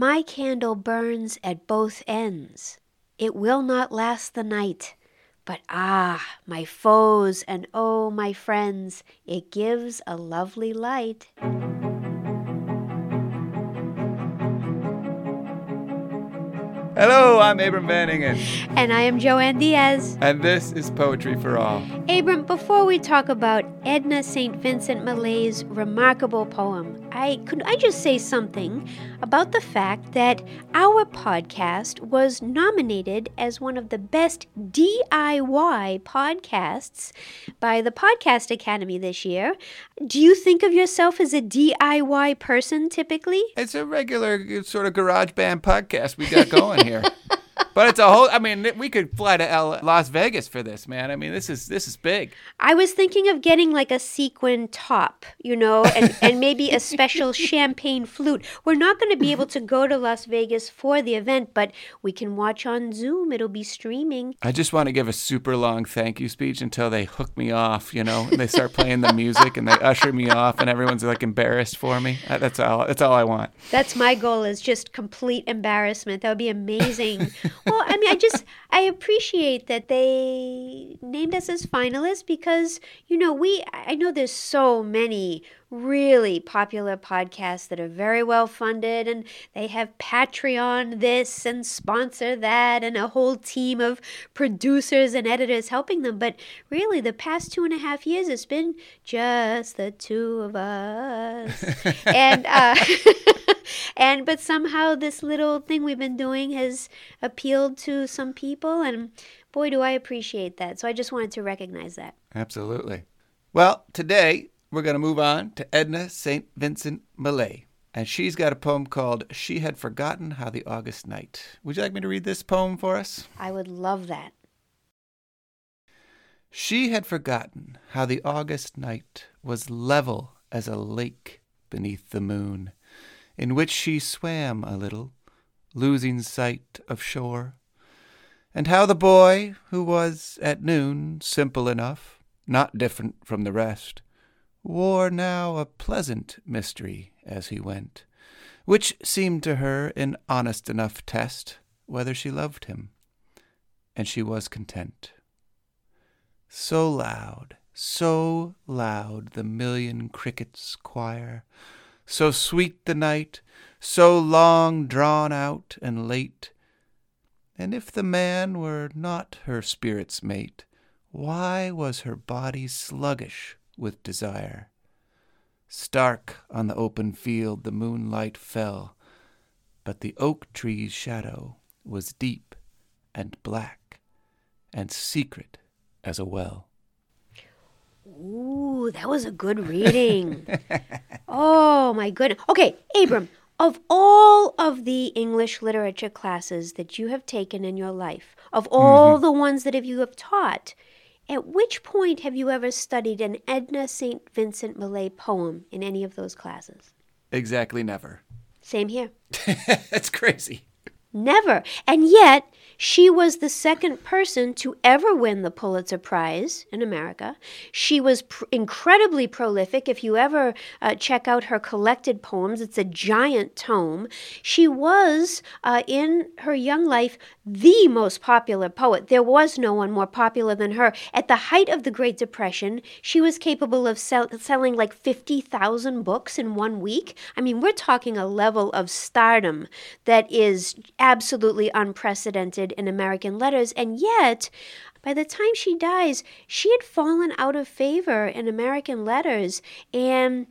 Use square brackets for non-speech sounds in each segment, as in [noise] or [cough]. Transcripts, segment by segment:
My candle burns at both ends. It will not last the night. But ah, my foes, and oh, my friends, it gives a lovely light. Hello, I'm Abram Van Engen, And I am Joanne Diaz. and this is Poetry for All. Abram, before we talk about Edna St. Vincent Millay's remarkable poem, I could I just say something about the fact that our podcast was nominated as one of the best DIY podcasts by the Podcast Academy this year. Do you think of yourself as a DIY person typically? It's a regular uh, sort of garage band podcast we got going here. [laughs] But it's a whole I mean, we could fly to L- Las Vegas for this, man. I mean, this is this is big. I was thinking of getting like a sequin top, you know, and, and maybe a special [laughs] champagne flute. We're not going to be able to go to Las Vegas for the event, but we can watch on Zoom. It'll be streaming. I just want to give a super long thank you speech until they hook me off, you know, and they start playing the music and they usher me off and everyone's like embarrassed for me. Uh, That's all that's all I want. That's my goal is just complete embarrassment. That would be amazing. [laughs] well, I mean, I just I appreciate that they named us as finalists because, you know, we I know there's so many really popular podcasts that are very well funded and they have Patreon this and sponsor that and a whole team of producers and editors helping them. But really, the past two and a half years, it's been just the two of us. [laughs] and, uh, [laughs] and, but somehow this little thing we've been doing has appealed to some people. And boy, do I appreciate that. So I just wanted to recognize that. Absolutely. Well, today we're going to move on to Edna St. Vincent Millay. And she's got a poem called She Had Forgotten How the August Night. Would you like me to read this poem for us? I would love that. She had forgotten how the August night was level as a lake beneath the moon, in which she swam a little, losing sight of shore, and how the boy, who was at noon simple enough, not different from the rest, wore now a pleasant mystery as he went, which seemed to her an honest enough test whether she loved him, and she was content. So loud, so loud the million crickets choir, so sweet the night, so long drawn out and late. And if the man were not her spirit's mate, why was her body sluggish with desire? Stark on the open field the moonlight fell, but the oak tree's shadow was deep and black and secret as a well. Ooh, that was a good reading. [laughs] oh my goodness. Okay, Abram, of all of the English literature classes that you have taken in your life, of all mm-hmm. the ones that you have taught, at which point have you ever studied an Edna St. Vincent Millay poem in any of those classes? Exactly never. Same here. [laughs] That's crazy. Never. And yet, she was the second person to ever win the Pulitzer Prize in America. She was pr- incredibly prolific. If you ever uh, check out her collected poems, it's a giant tome. She was, uh, in her young life, the most popular poet. There was no one more popular than her. At the height of the Great Depression, she was capable of sell- selling like 50,000 books in one week. I mean, we're talking a level of stardom that is absolutely unprecedented in American letters. And yet, by the time she dies, she had fallen out of favor in American letters. And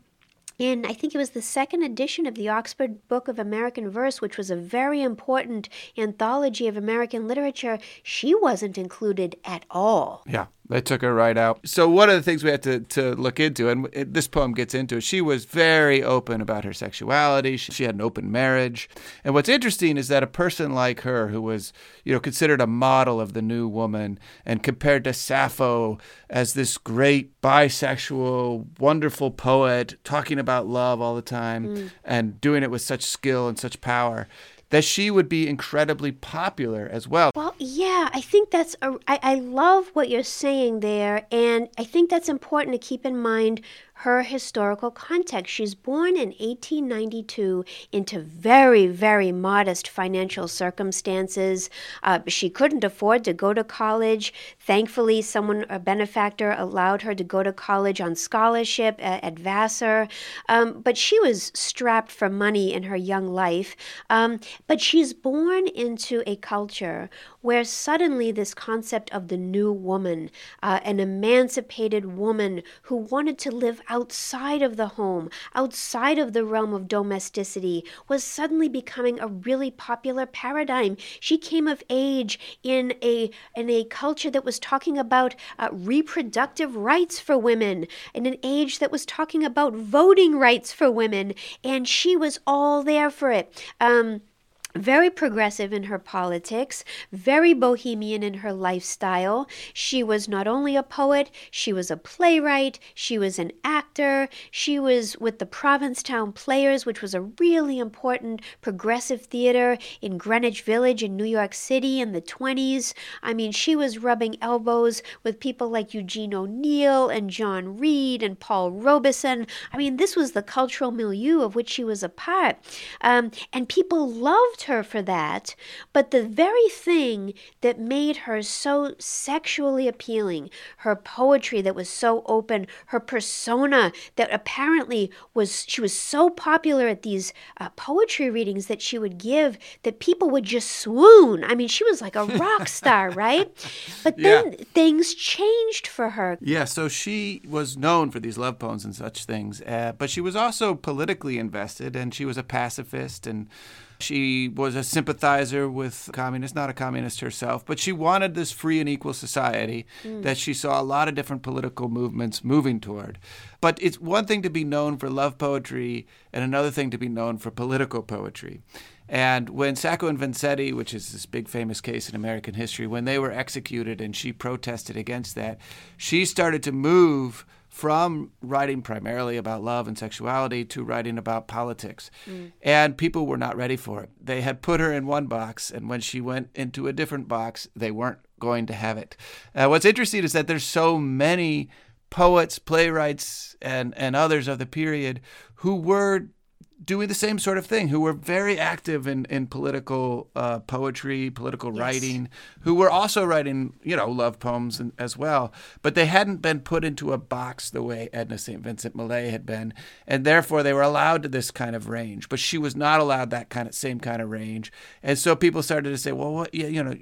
in I think it was the second edition of the Oxford Book of American Verse, which was a very important anthology of American literature, she wasn't included at all. Yeah, they took her right out. So one of the things we had to, to look into, and it, this poem gets into it, she was very open about her sexuality. She, she had an open marriage. And what's interesting is that a person like her, who was, you know, considered a model of the new woman and compared to Sappho as this great bisexual, wonderful poet, talking about love all the time mm. and doing it with such skill and such power, that she would be incredibly popular as well. Well, yeah, I think that's a, I, I love what you're saying there, and I think that's important to keep in mind her historical context. She's born in 1892 into very, very modest financial circumstances. Uh, she couldn't afford to go to college. Thankfully, someone, a benefactor, allowed her to go to college on scholarship at, at Vassar. Um, but she was strapped for money in her young life. Um, but she's born into a culture where suddenly this concept of the new woman, uh, an emancipated woman who wanted to live outside of the home, outside of the realm of domesticity, was suddenly becoming a really popular paradigm. She came of age in a in a culture that was talking about uh, reproductive rights for women, in an age that was talking about voting rights for women, and she was all there for it. Um, very progressive in her politics, very bohemian in her lifestyle. She was not only a poet, she was a playwright, she was an actor, she was with the Provincetown Players, which was a really important progressive theater in Greenwich Village in New York City in the 20s. I mean, she was rubbing elbows with people like Eugene O'Neill and John Reed and Paul Robeson. I mean, this was the cultural milieu of which she was a part. Um, and people loved her for that, but the very thing that made her so sexually appealing, her poetry that was so open, her persona that apparently was, she was so popular at these uh, poetry readings that she would give that people would just swoon. I mean, she was like a [laughs] rock star, right? But then yeah. things changed for her. Yeah, so she was known for these love poems and such things, uh, but she was also politically invested and she was a pacifist and she was a sympathizer with communists, not a communist herself, but she wanted this free and equal society mm. that she saw a lot of different political movements moving toward. But it's one thing to be known for love poetry and another thing to be known for political poetry. And when Sacco and Vanzetti, which is this big famous case in American history, when they were executed and she protested against that, she started to move from writing primarily about love and sexuality to writing about politics. Mm. And people were not ready for it. They had put her in one box, and when she went into a different box, they weren't going to have it. Uh, what's interesting is that there's so many poets, playwrights, and, and others of the period who were doing the same sort of thing, who were very active in, in political uh, poetry, political yes. writing, who were also writing, you know, love poems and, as well. But they hadn't been put into a box the way Edna St. Vincent Millay had been. And therefore, they were allowed to this kind of range. But she was not allowed that kind of same kind of range. And so people started to say, well, what, you, you know,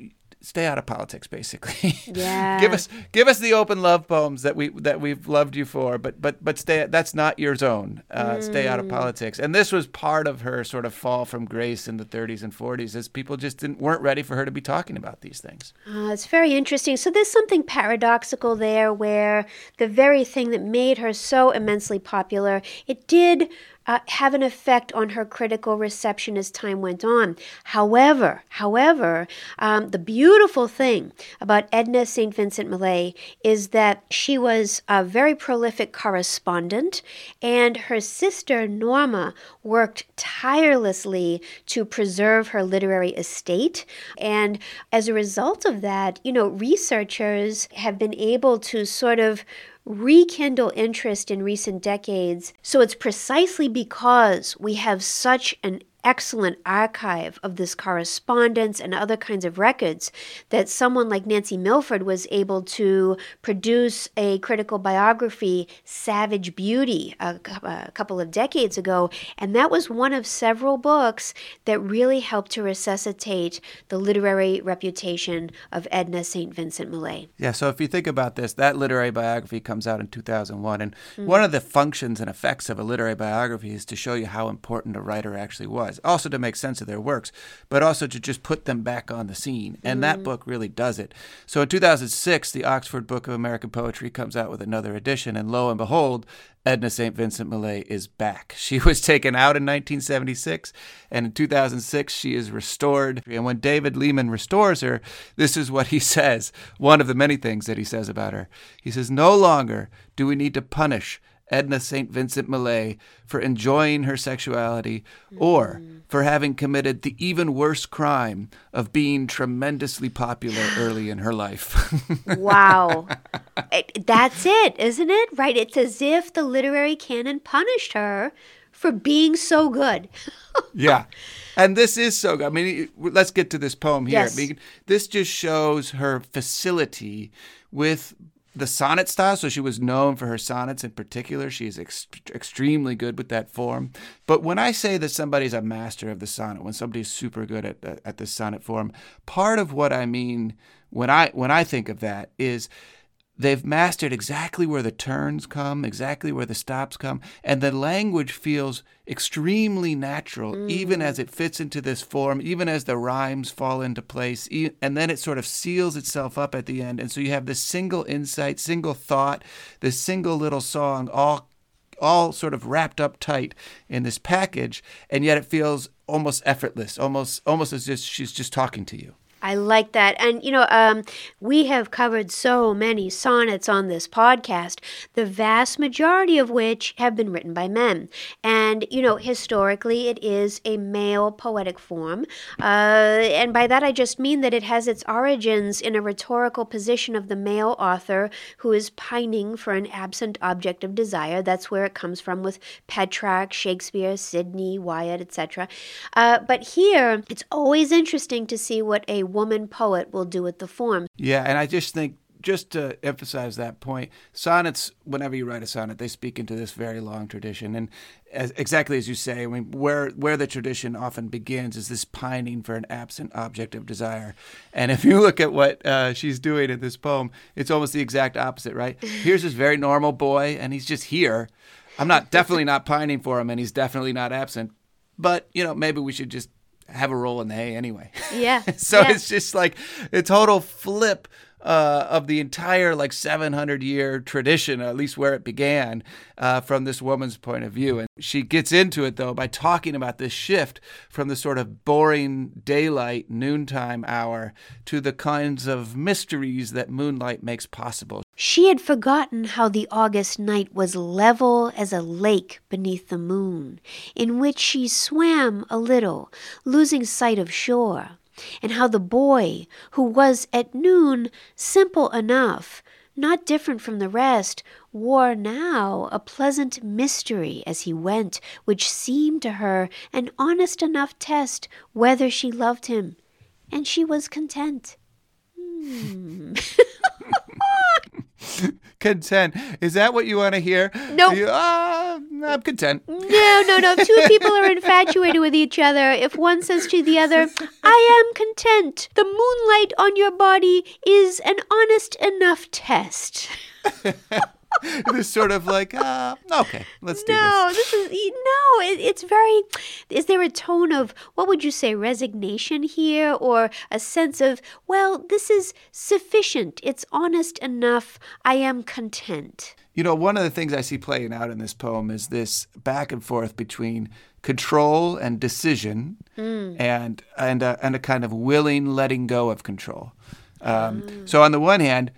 stay out of politics basically. [laughs] Yeah. give us give us the open love poems that we that we've loved you for but but but stay that's not your zone. Uh, mm. stay out of mm. politics. And this was part of her sort of fall from grace in the 30s and 40s as people just didn't weren't ready for her to be talking about these things. Uh, it's very interesting. So there's something paradoxical there where the very thing that made her so immensely popular it did uh, have an effect on her critical reception as time went on. However, however, um, the beautiful thing about Edna St. Vincent Millay is that she was a very prolific correspondent, and her sister Norma worked tirelessly to preserve her literary estate. And as a result of that, you know, researchers have been able to sort of rekindle interest in recent decades. So it's precisely because we have such an excellent archive of this correspondence and other kinds of records that someone like Nancy Milford was able to produce a critical biography, Savage Beauty, a, a, couple of decades ago. And that was one of several books that really helped to resuscitate the literary reputation of Edna St. Vincent Millay. Yeah, so if you think about this, that literary biography comes out in 2001. And mm-hmm. one of the functions and effects of a literary biography is to show you how important a writer actually was also to make sense of their works, but also to just put them back on the scene. And mm-hmm. that book really does it. So in 2006, the Oxford Book of American Poetry comes out with another edition, and lo and behold, Edna St. Vincent Millay is back. [laughs] She was taken out in 1976, and in 2006, she is restored. And when David Lehman restores her, this is what he [laughs] says one of the many things that he says about her. He says, No longer do we need to punish Edna St. Vincent Millay for enjoying her sexuality or mm. for having committed the even worse crime of being tremendously popular [gasps] early in her life. wow. [laughs] It- That's it, isn't it? Right? It's as if the literary canon punished her for being so good. [laughs] yeah. And this is so good. I mean, let's get to this poem here. Yes. I mean, this just shows her facility with the sonnet style. So she was known for her sonnets in particular. She's ex- extremely good with that form. But when I say that somebody's a master of the sonnet, when somebody's super good at at the sonnet form, part of what I mean when I when I think of that is they've mastered exactly where the turns come, exactly where the stops come, and the language feels extremely natural, even mm. as it fits into this form, even as the rhymes fall into place, e- and then it sort of seals itself up at the end. And so you have this single insight, single thought, this single little song, all all sort of wrapped up tight in this package, and yet it feels almost effortless, almost almost as if she's just talking to you. I like that. And, you know, um, we have covered so many sonnets on this podcast, the vast majority of which have been written by men. And, you know, historically, it is a male poetic form. Uh, and by that, I just mean that it has its origins in a rhetorical position of the male author who is pining for an absent object of desire. That's where it comes from with Petrarch, Shakespeare, Sidney, Wyatt, etc. Uh, but here, it's always interesting to see what a woman poet will do with the form. Yeah, and I just think just to emphasize that point, sonnets. Whenever you write a sonnet, they speak into this very long tradition, and as, exactly as you say, I mean, where where the tradition often begins is this pining for an absent object of desire. And if you look at what uh, she's doing in this poem, it's almost the exact opposite, right? [laughs] Here's this very normal boy, and he's just here. I'm not definitely not pining for him, and he's definitely not absent. But you know, maybe we should just have a roll in the hay anyway. Yeah. [laughs] so yeah. it's just like a total flip uh, of the entire like 700 year tradition, at least where it began, uh, from this woman's point of view. And she gets into it though by talking about this shift from the sort of boring daylight noontime hour to the kinds of mysteries that moonlight makes possible. She had forgotten how the August night was level as a lake beneath the moon, in which she swam a little, losing sight of shore, and how the boy, who was at noon simple enough, not different from the rest, wore now a pleasant mystery as he went, which seemed to her an honest enough test whether she loved him, and she was content. Hmm. [laughs] Content. Is that what you want to hear? Nope. You, I'm content. No, no, no. Two people are infatuated with each other. If one says to the other, I am content, the moonlight on your body is an honest enough test. [laughs] [laughs] this sort of like, uh, okay, let's do this. No, this is no. It, it's very. Is there a tone of what would you say resignation here, or a sense of well, this is sufficient. It's honest enough. I am content. You know, one of the things I see playing out in this poem is this back and forth between control and decision, and and a, and a kind of willing letting go of control. Um, So on the one hand,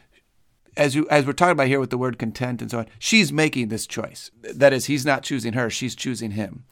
as you as we're talking about here with the word content and so on, she's making this choice. That is, he's not choosing her; she's choosing him.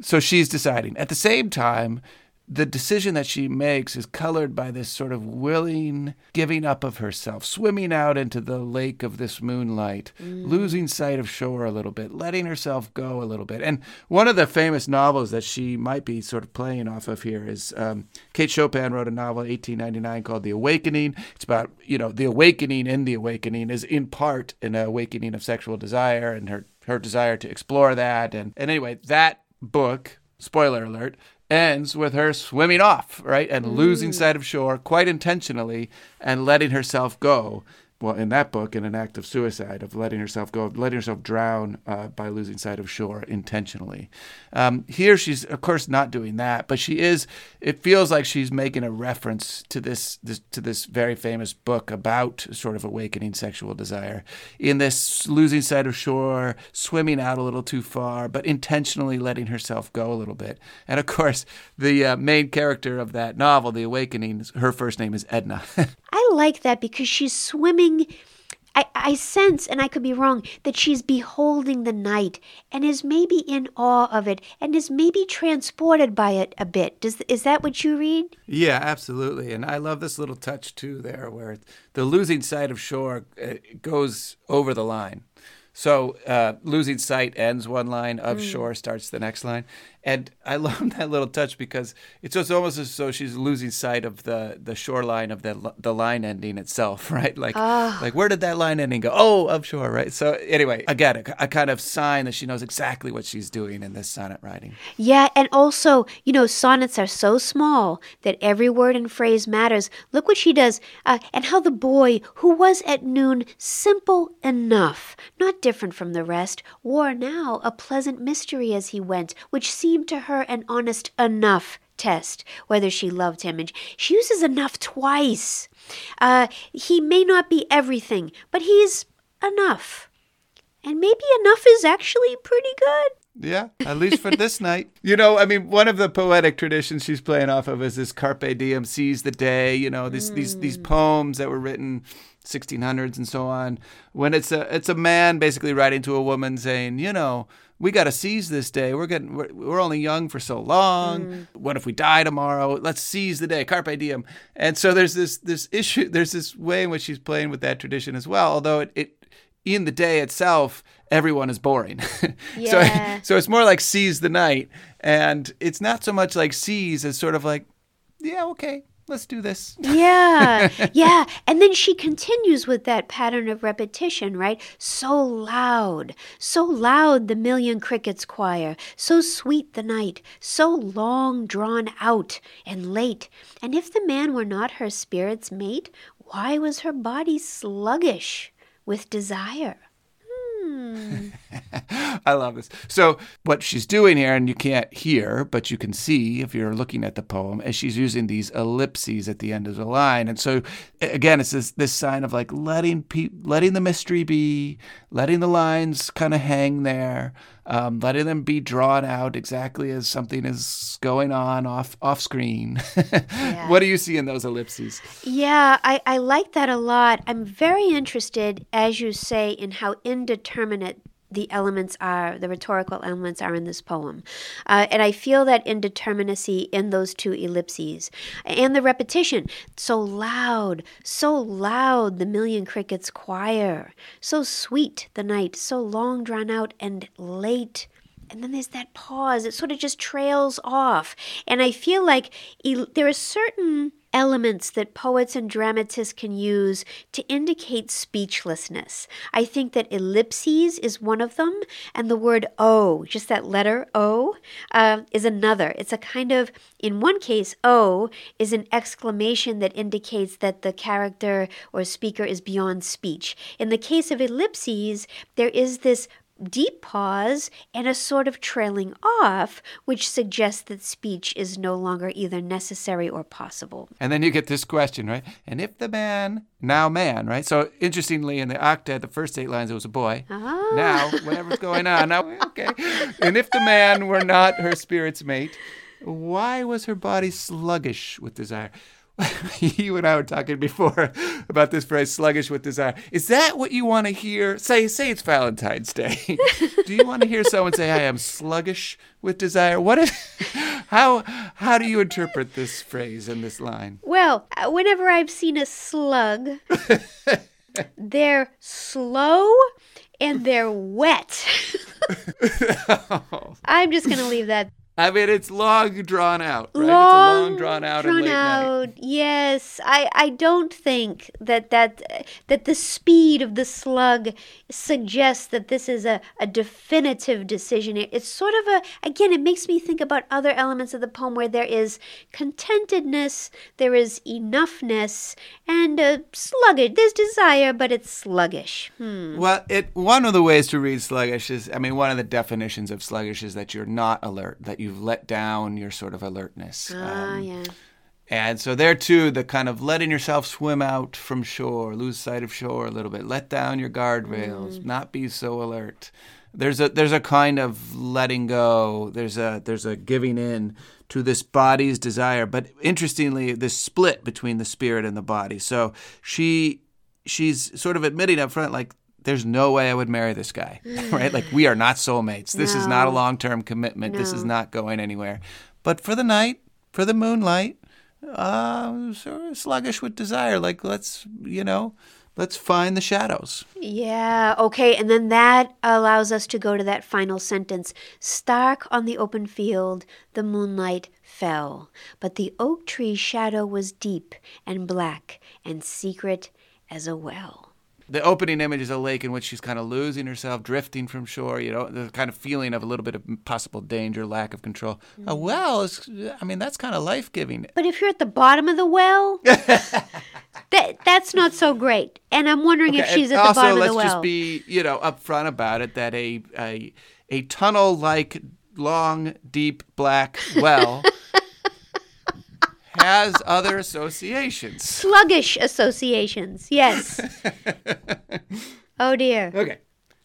So she's deciding. At the same time, the decision that she makes is colored by this sort of willing giving up of herself, swimming out into the lake of this moonlight, losing sight of shore a little bit, letting herself go a little bit. And one of the famous novels that she might be sort of playing off of here is um, Kate Chopin wrote a novel in 1899 called The Awakening. It's about, you know, the awakening in the awakening is in part an awakening of sexual desire and her, her desire to explore that. And, and anyway, that book, spoiler alert, ends with her swimming off, right? And losing mm. sight of shore quite intentionally and letting herself go. Well, in that book, in an act of suicide, of letting herself go, letting herself drown uh, by losing sight of shore intentionally. Um, here, she's of course not doing that, but she is. It feels like she's making a reference to this, this to this very famous book about sort of awakening sexual desire. In this losing sight of shore, swimming out a little too far, but intentionally letting herself go a little bit. And of course, the uh, main character of that novel, The Awakening, her first name is Edna. [laughs] I like that because she's swimming I, I sense, and I could be wrong, that she's beholding the night and is maybe in awe of it and is maybe transported by it a bit. Does is that what you read? Yeah, absolutely. And I love this little touch too there where the losing sight of shore uh, goes over the line. So uh, losing sight ends one line, of mm. shore starts the next line. And I [laughs] love that little touch because it's just almost as though she's losing sight of the, the shoreline of the the line ending itself, [laughs] right? Like oh. like where did that line ending go? Oh, of shore, right? So anyway, again, a, a kind of sign that she knows exactly what she's doing in this sonnet writing. Yeah, and also, you know, sonnets are so small that every word and phrase matters. Look what she does, uh, and how the boy, who was at noon simple enough, not different from the rest, wore now a pleasant mystery as he went, which seemed to her an honest enough test whether she loved him. And she uses enough twice. Uh, he may not be everything, but he's enough. And maybe enough is actually pretty good. Yeah, at least for this night. [laughs] You know, I mean, one of the poetic traditions she's playing off of is this carpe diem, seize the day. You know, these mm. these these poems that were written 1600s and so on. When it's a it's a man basically writing to a woman saying, you know, we got to seize this day. We're getting we're, we're, only young for so long. Mm. What if we die tomorrow? Let's seize the day. Carpe diem. And so there's this this issue. [laughs] There's this way in which she's playing with that tradition as well. Although it, it in the day itself, everyone is boring. [laughs] Yeah. so so it's more like seize the night, and it's not so much like seize as sort of like, yeah, okay, let's do this. yeah, [laughs] yeah. And then she continues with that pattern of repetition, right? So loud, so loud the million crickets choir, so sweet the night, so long drawn out and late. And if the man were not her spirit's mate, why was her body sluggish with desire? [laughs] I love this. So, what she's doing here, and you can't hear, but you can see if you're looking at the poem, is she's using these ellipses at the end of the line. And so, again, it's this, this sign of like letting pe- letting the mystery be, letting the lines kind of hang there, um, letting them be drawn out exactly as something is going on off off screen. yeah. [laughs] What do you see in those ellipses? Yeah, I, I like that a lot. I'm very interested, as you say, in how indeterminate the elements are, the rhetorical elements are in this poem. Uh, and I feel that indeterminacy in those two ellipses. And the repetition, so loud, so loud, the million crickets choir, so sweet the night, so long drawn out and late and then there's that pause. It sort of just trails off. And I feel like there are certain elements that poets and dramatists can use to indicate speechlessness. I think that ellipses is one of them, and the word O, just that letter O, uh, is another. It's a kind of, in one case, O is an exclamation that indicates that the character or speaker is beyond speech. In the case of ellipses, there is this deep pause and a sort of trailing off, which suggests that speech is no longer either necessary or possible. And then you get this question, right? And if the man, now man, right? So interestingly, in the octet, the first eight lines, it was a boy. Ah. Now, whatever's going on, now, okay. And if the man were not her spirit's mate, why was her body sluggish with desire? [laughs] you and I were talking before about this phrase "sluggish with desire." Is that what you want to hear? Say, say it's Valentine's Day. do you want to hear someone say, "I am sluggish with desire"? What if? [laughs] How how do you interpret this phrase and this line? Well, uh, whenever I've seen a slug, [laughs] they're slow and they're wet. I'm just going to leave that I mean, it's long drawn out, right? Long, it's a long drawn out drawn and late out. night. Yes, I, I don't think that that that the speed of the slug suggests that this is a, a definitive decision. It's sort of a again, it makes me think about other elements of the poem where there is contentedness, there is enoughness, and a sluggish. There's desire, but it's sluggish. Hmm. Well, it one of the ways to read sluggish is, I mean, one of the definitions of sluggish is that you're not alert, that you've let down your sort of alertness. Ah, um, yeah. And so there too, the kind of letting yourself swim out from shore, lose sight of shore a little bit, let down your guardrails, mm. not be so alert. There's a there's a kind of letting go. There's a there's a giving in to this body's desire. But interestingly, this split between the spirit and the body. So she she's sort of admitting up front, like, there's no way I would marry this guy, [laughs] right? Like, we are not soulmates. This is not a long term commitment. This is not going anywhere. But for the night, for the moonlight, uh, sort of sluggish with desire. Like, let's, you know, let's find the shadows. Yeah, okay, and then that allows us to go to that final sentence. Stark on the open field, the moonlight fell, but the oak tree's shadow was deep and black and secret as a well. The opening image is a lake in which she's kind of losing herself, drifting from shore. You know, the kind of feeling of a little bit of possible danger, lack of control. A mm. well is, I mean, that's kind of life giving. But if you're at the bottom of the well, [laughs] that that's not so great. And I'm wondering if she's at the bottom of the well. Also, let's just be, you know, upfront about it that a a, a tunnel like long, deep black well [laughs] has other associations. Sluggish associations, yes. [laughs] oh dear. Okay,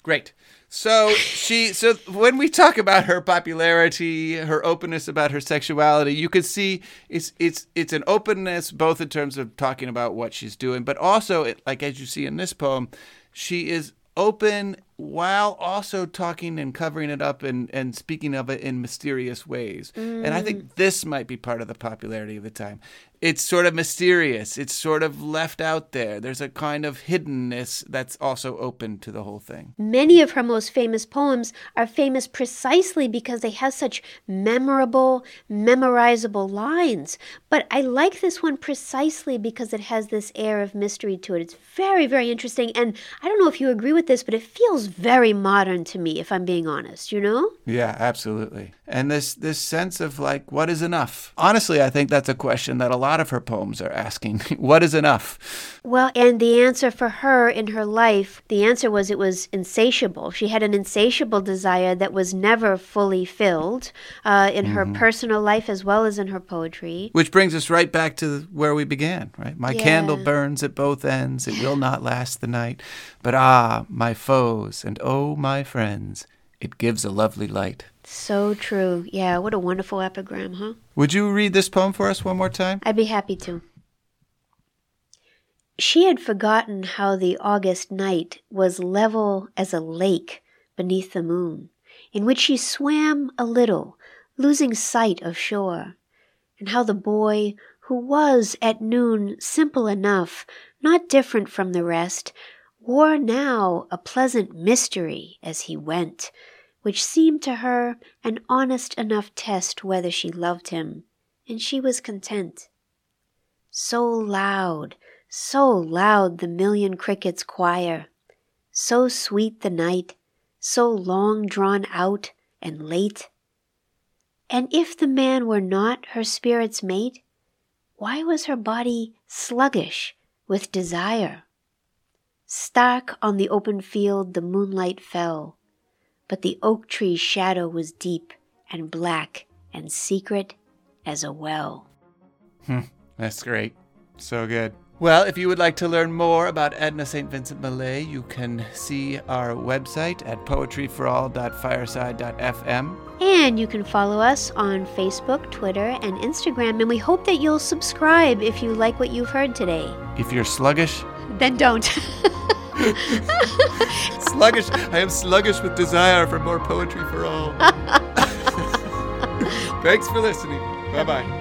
great. So she, so when we talk about her popularity, her openness about her sexuality, you can see it's it's it's an openness both in terms of talking about what she's doing, but also it, like as you see in this poem, she is open while also talking and covering it up and, and speaking of it in mysterious ways. And I think mm. this might be part of the popularity of the time. It's sort of mysterious. It's sort of left out there. There's a kind of hiddenness that's also open to the whole thing. Many of her most famous poems are famous precisely because they have such memorable, memorizable lines. But I like this one precisely because it has this air of mystery to it. It's very, very interesting. And I don't know if you agree with this, but it feels very modern to me, if I'm being honest, you know? Yeah, absolutely. And this this sense of like what is enough? Honestly, I think that's a question that a lot of her poems are asking. [laughs] what is enough? Well, and the answer for her in her life, the answer was it was insatiable. She had an insatiable desire that was never fully filled uh, in her personal life as well as in her poetry. Which brings us right back to where we began, right? My Yeah. candle burns at both ends. It will not last the night. But ah, my foes and oh, my friends, it gives a lovely light. So true. Yeah, what a wonderful epigram, huh? Would you read this poem for us one more time? I'd be happy to. She had forgotten how the August night was level as a lake beneath the moon, in which she swam a little, losing sight of shore, and how the boy, who was at noon simple enough, not different from the rest, wore now a pleasant mystery as he went, which seemed to her an honest enough test whether she loved him, and she was content. So loud, so loud the million crickets choir, so sweet the night, so long drawn out and late. And if the man were not her spirit's mate, why was her body sluggish with desire? Stark on the open field the moonlight fell, but the oak tree's shadow was deep and black and secret as a well. Hmm, that's great. So good. Well, if you would like to learn more about Edna St. Vincent Millay, you can see our website at poetryforall.fireside.fm. And you can follow us on Facebook, Twitter, and Instagram. And we hope that you'll subscribe if you like what you've heard today. If you're sluggish, Then don't. [laughs] sluggish, I am sluggish with desire for more poetry for all. [laughs] Thanks for listening. Bye bye.